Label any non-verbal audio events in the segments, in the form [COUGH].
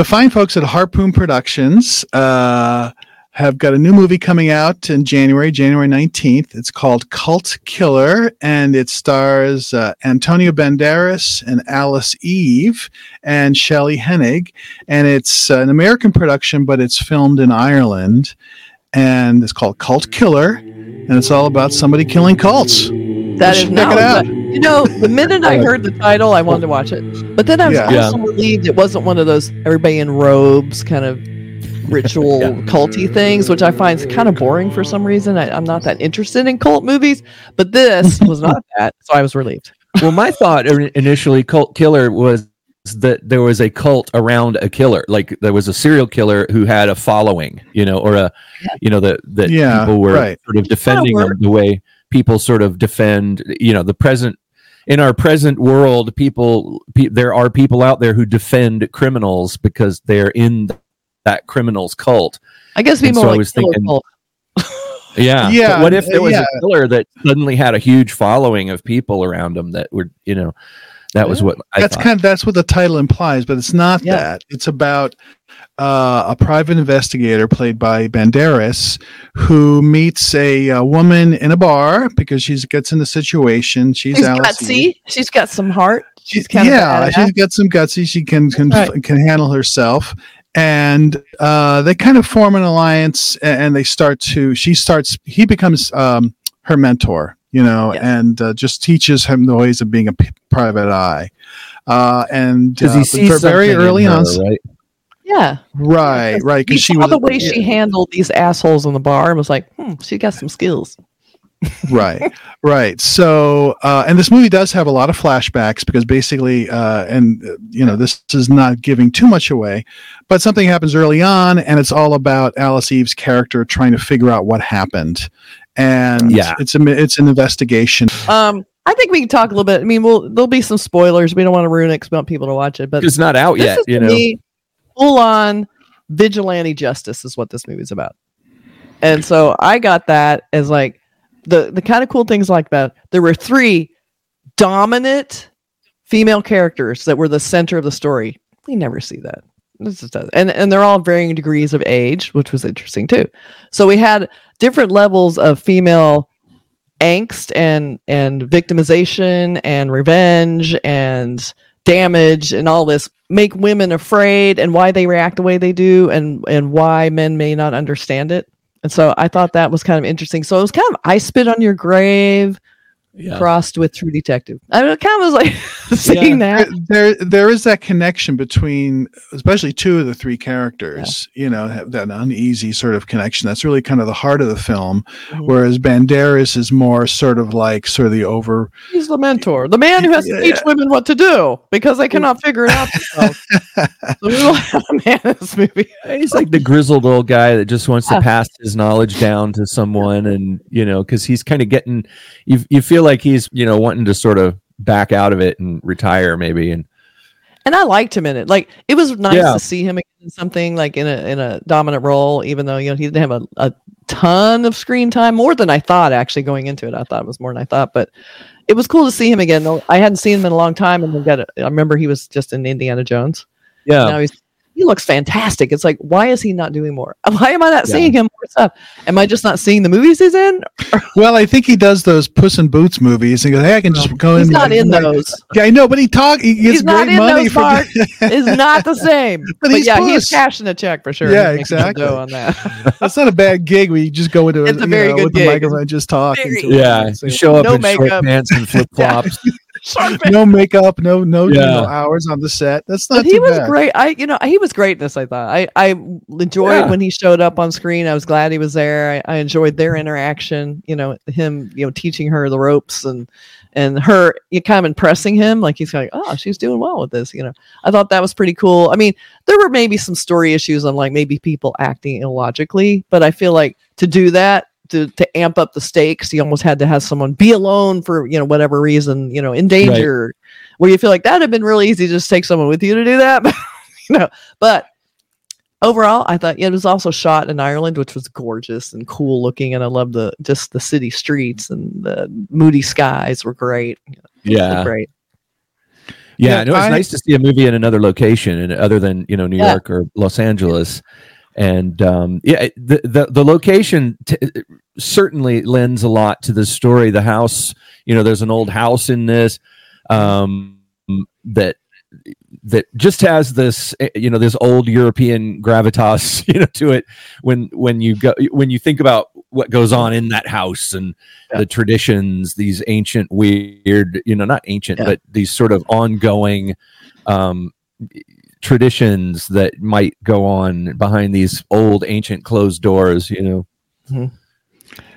the fine folks at Harpoon Productions uh, have got a new movie coming out in January, January 19th. It's called Cult Killer, and it stars uh, Antonio Banderas and Alice Eve and Shelley Hennig. And it's uh, an American production, but it's filmed in Ireland. And it's called Cult Killer, and it's all about somebody killing cults. That is check no, it out. but, You know, the minute I heard the title, I wanted to watch it. But then I was Yeah. also relieved it wasn't one of those everybody in robes kind of ritual [LAUGHS] culty things, which I find kind of boring for some reason. I, I'm not that interested in cult movies, but this [LAUGHS] was not that, so I was relieved. well, my thought initially, cult killer was that there was a cult around a killer, like there was a serial killer who had a following, you know, or a, you know, that that Yeah, people were right. sort of defending them the way people sort of defend, you know, the present. In our present world, people, pe- there are people out there who defend criminals because they're in that criminal's cult. I guess it'd be more so I was thinking- cult. [LAUGHS] Yeah. Yeah, But what if there was yeah. a killer that suddenly had a huge following of people around him that were, you know, that was what I that's thought. kind of that's what the title implies, but it's not Yeah. that. It's about uh, a private investigator played by Banderas who meets a, uh woman in a bar because she gets in the situation. She's She's Alice Eve. gutsy. She's got some heart. She's kind yeah, of she's got some gutsy. She can can Right. can handle herself, and uh, they kind of form an alliance, and they start to. She starts. He becomes um, her mentor, you know, Yeah. and uh, just teaches him the ways of being a p- private eye. Uh, and because uh, he sees very early her, on, right? yeah. right, right, because she saw was the way she handled these assholes in the bar and was like, hmm, she got some skills. [LAUGHS] right right so uh and this movie does have a lot of flashbacks because basically uh and uh, you know this is not giving too much away but something happens early on and it's all about alice eve's character trying to figure out what happened and Yeah. it's a it's an investigation Um, I think we can talk a little bit. I mean, we'll there'll be some spoilers. We don't want to ruin it because we want people to watch it. But It's not out yet, is you know. full on vigilante justice is what this movie's about. And so I got that as like the the kind of cool things like that. There were three dominant female characters that were the center of the story. We never see that. This does. And and they're all varying degrees of age, which was interesting too. So we had different levels of female angst and and victimization and revenge and damage and all this make women afraid and why they react the way they do and and why men may not understand it and so i thought that was kind of interesting so it was kind of i spit on your grave Yeah. crossed with true detective. I mean, it kind of was like [LAUGHS] seeing that. There there is that connection between especially two of the three characters you know have that uneasy sort of connection. That's really kind of the heart of the film Mhm. whereas banderas is more sort of like sort of the over he's the mentor the man who has to teach women what to do because they cannot figure it out themselves. [LAUGHS] So we will have a man in this movie. [LAUGHS] He's like the grizzled old guy that just wants Yeah. to pass his knowledge down to someone, and you know, because he's kind of getting, you you feel like he's you know wanting to sort of back out of it and retire maybe, and and I liked him in it. Like it was nice Yeah. to see him in something like in a in a dominant role, even though you know he didn't have a, a ton of screen time, more than I thought. Actually, going into it, I thought it was more than I thought, but it was cool to see him again. Though I hadn't seen him in a long time, and then got. I remember he was just in Indiana Jones. yeah, Now he's he looks fantastic. It's like why is he not doing more? [LAUGHS] Why am I not Yeah. seeing him more stuff? Am I just not seeing the movies he's in? [LAUGHS] Well, I think he does those Puss in Boots movies. He goes, "Hey, I can just go He's in." He's not like- in like- those. Yeah, I know, but he talk. He gets He's not great in money those, for. Mark. [LAUGHS] Is not the same. But But, he's yeah, Puss. he's cashing a check for sure. Yeah, He's making some exactly. on that. That's not a bad gig where you just go into It's a you very know, good with the gig. microphone and just talk. Very- into yeah. You show up No in short pants and flip flops. No makeup, no no, you Yeah. know, hours on the set. That's not but he too was bad. great. I, you know, he was great in this. I thought I, I enjoyed Yeah. when he showed up on screen. I was glad he was there. I, I enjoyed their interaction. You know, him, you know, teaching her the ropes and and her you kind of impressing him. Like he's like, oh, she's doing well with this. You know, I thought that was pretty cool. I mean, there were maybe some story issues on like maybe people acting illogically, but I feel like to do that. To, to amp up the stakes, you almost had to have someone be alone for you know whatever reason, you know, in danger, where you feel like that'd have been really easy to just take someone with you to do that. [LAUGHS] But you know, but overall, I thought it was also shot in Ireland, which was gorgeous and cool looking, and I love the just the city streets and the moody skies were great. Yeah. great. Yeah, Yeah, no, it's I- nice to see a movie in another location and other than you know New Yeah. York or Los Angeles. And um, yeah, the the, the location t- certainly lends a lot to the story. The house, you know, there's an old house in this um, that that just has this eh, you know this old European gravitas [LAUGHS] you know to it when when you go when you think about what goes on in that house and Yeah. the traditions these ancient weird you know not ancient Yeah. but these sort of ongoing um traditions that might go on behind these old ancient closed doors you know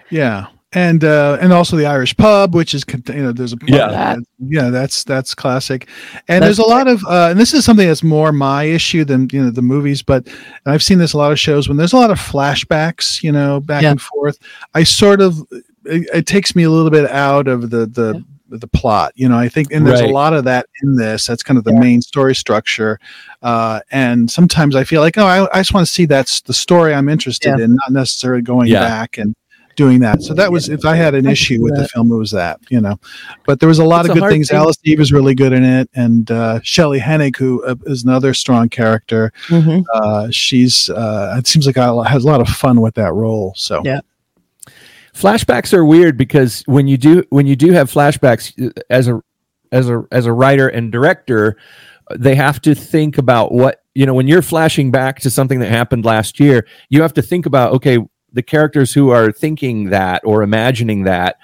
Yeah, and uh, and also the Irish pub, which is you know there's a pub Yeah. that- yeah that's that's classic, and That's there's a lot of uh, and this is something that's more my issue than you know the movies, but and I've seen this a lot of shows when there's a lot of flashbacks, you know, back Yeah. and forth. I sort of it, it takes me a little bit out of the the the plot, you know. I think and there's Right. a lot of that in this. That's kind of the Yeah. main story structure, uh, and sometimes I feel like oh I, I just want to see that's the story I'm interested Yeah. in, not necessarily going Yeah. back and doing that. So that was if I had an I issue see with the film, it was that you know. But there was a lot It's of a good things. thing- Alice Eve is really good in it, and uh, Shelley Hennig, who uh, is another strong character. Mhm. Uh, she's uh, it seems like I has a lot of fun with that role. So Yeah. Flashbacks are weird because when you do when you do have flashbacks uh, as a as a as a writer and director they have to think about what you know when you're flashing back to something that happened last year you have to think about okay the characters who are thinking that or imagining that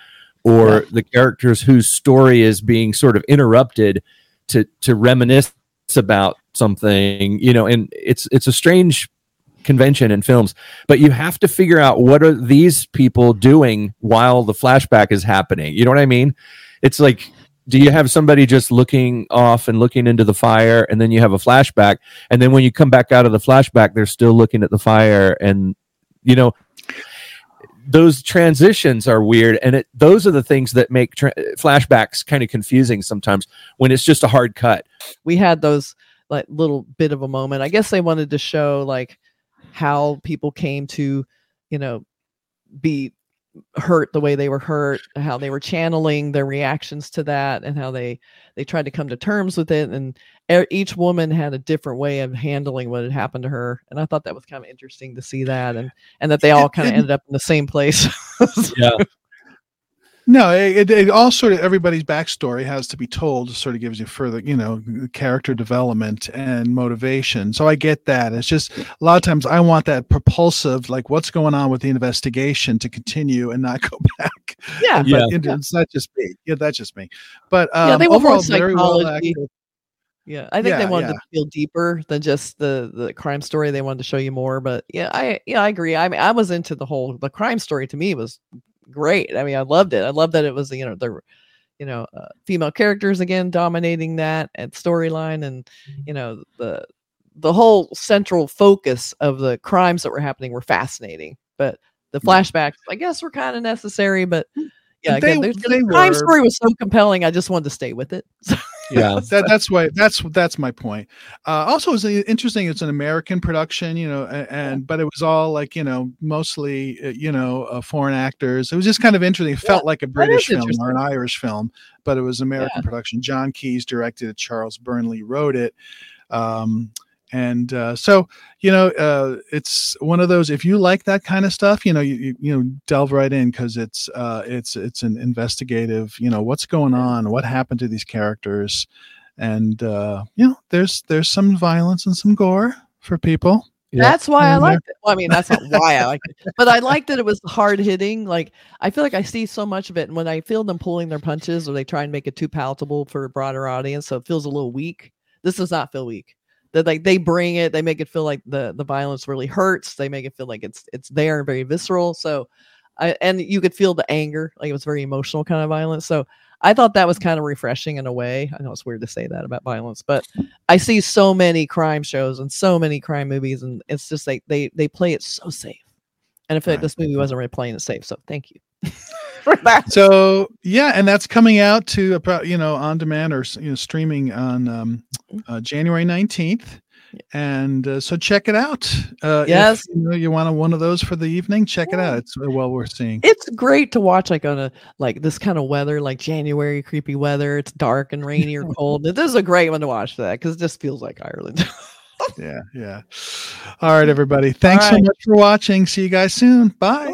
or Yeah. the characters whose story is being sort of interrupted to to reminisce about something you know and it's it's a strange convention in films. But you have to figure out what are these people doing while the flashback is happening. You know what i mean? It's like do you have somebody just looking off and looking into the fire and then you have a flashback and then when you come back out of the flashback they're still looking at the fire and you know those transitions are weird and it those are the things that make tra- flashbacks kind of confusing sometimes when it's just a hard cut. We had those like little bit of a moment. I guess they wanted to show like how people came to, you know, be hurt the way they were hurt, how they were channeling their reactions to that, and how they they tried to come to terms with it. And each woman had a different way of handling what had happened to her. And I thought that was kind of interesting to see that, and and that they all kind of [LAUGHS] ended up in the same place. [LAUGHS] yeah No, it, it, it all sort of everybody's backstory has to be told. Sort of gives you further, you know, character development and motivation. So I get that. It's just a lot of times I want that propulsive, like what's going on with the investigation to continue and not [LAUGHS] go back. yeah, But Yeah. it- it's not just me. Yeah, that's just me. But um, Yeah, they want more overall, very well psychology. acted. Yeah, I think they wanted yeah. to feel deeper than just the the crime story. They wanted to show you more, but yeah, I yeah I agree. I mean, I was into the whole the crime story. To me, was great. I mean, I loved it. I loved that it was you know the you know uh, female characters again dominating that and storyline, and you know the the whole central focus of the crimes that were happening were fascinating. But the flashbacks, I guess, were kind of necessary. But yeah, They- again, they the crime were. story was so compelling. I just wanted to stay with it. yeah [LAUGHS] that, that's why that's that's my point uh also it's uh, interesting it's an american production you know a- and, but it was all like you know mostly uh, you know uh, foreign actors it was just kind of interesting it felt like a british film or an irish film but it was american production Jon Keeyes directed it charles burnley wrote it um and uh, so you know uh, it's one of those if you like that kind of stuff you know you, you, you know delve right in because it's uh, it's it's an investigative you know what's going on what happened to these characters and uh, you know there's there's some violence and some gore for people Yeah. That's why I And there- liked it. Well, I mean, that's not why I liked it, but I liked that it was hard hitting. Like I feel like I see so much of it, and when I feel them pulling their punches, or they try and make it too palatable for a broader audience, so it feels a little weak. This does not feel weak. That like they bring it, they make it feel like the the violence really hurts. They make it feel like it's it's there and very visceral. So, I and you could feel the anger, like it was very emotional kind of violence. So. I thought that was kind of refreshing in a way. I know it's weird to say that about violence, but I see so many crime shows and so many crime movies, and it's just like they they play it so safe. And I feel like this movie wasn't really playing it safe. So thank you [LAUGHS] [LAUGHS] for that. so yeah and that's coming out to about you know on demand or you know streaming on um, uh, january 19th and uh, so check it out. Uh, Yes. if, you, know, you want a, one of those for the evening, check it out. It's uh, well worth seeing. It's great to watch like on a like this kind of weather, like January creepy weather. It's dark and rainy or [LAUGHS] cold. This is a great one to watch that because it just feels like Ireland. Yeah, yeah. All right, everybody. [LAUGHS] Thanks so much for watching. See you guys soon. Bye.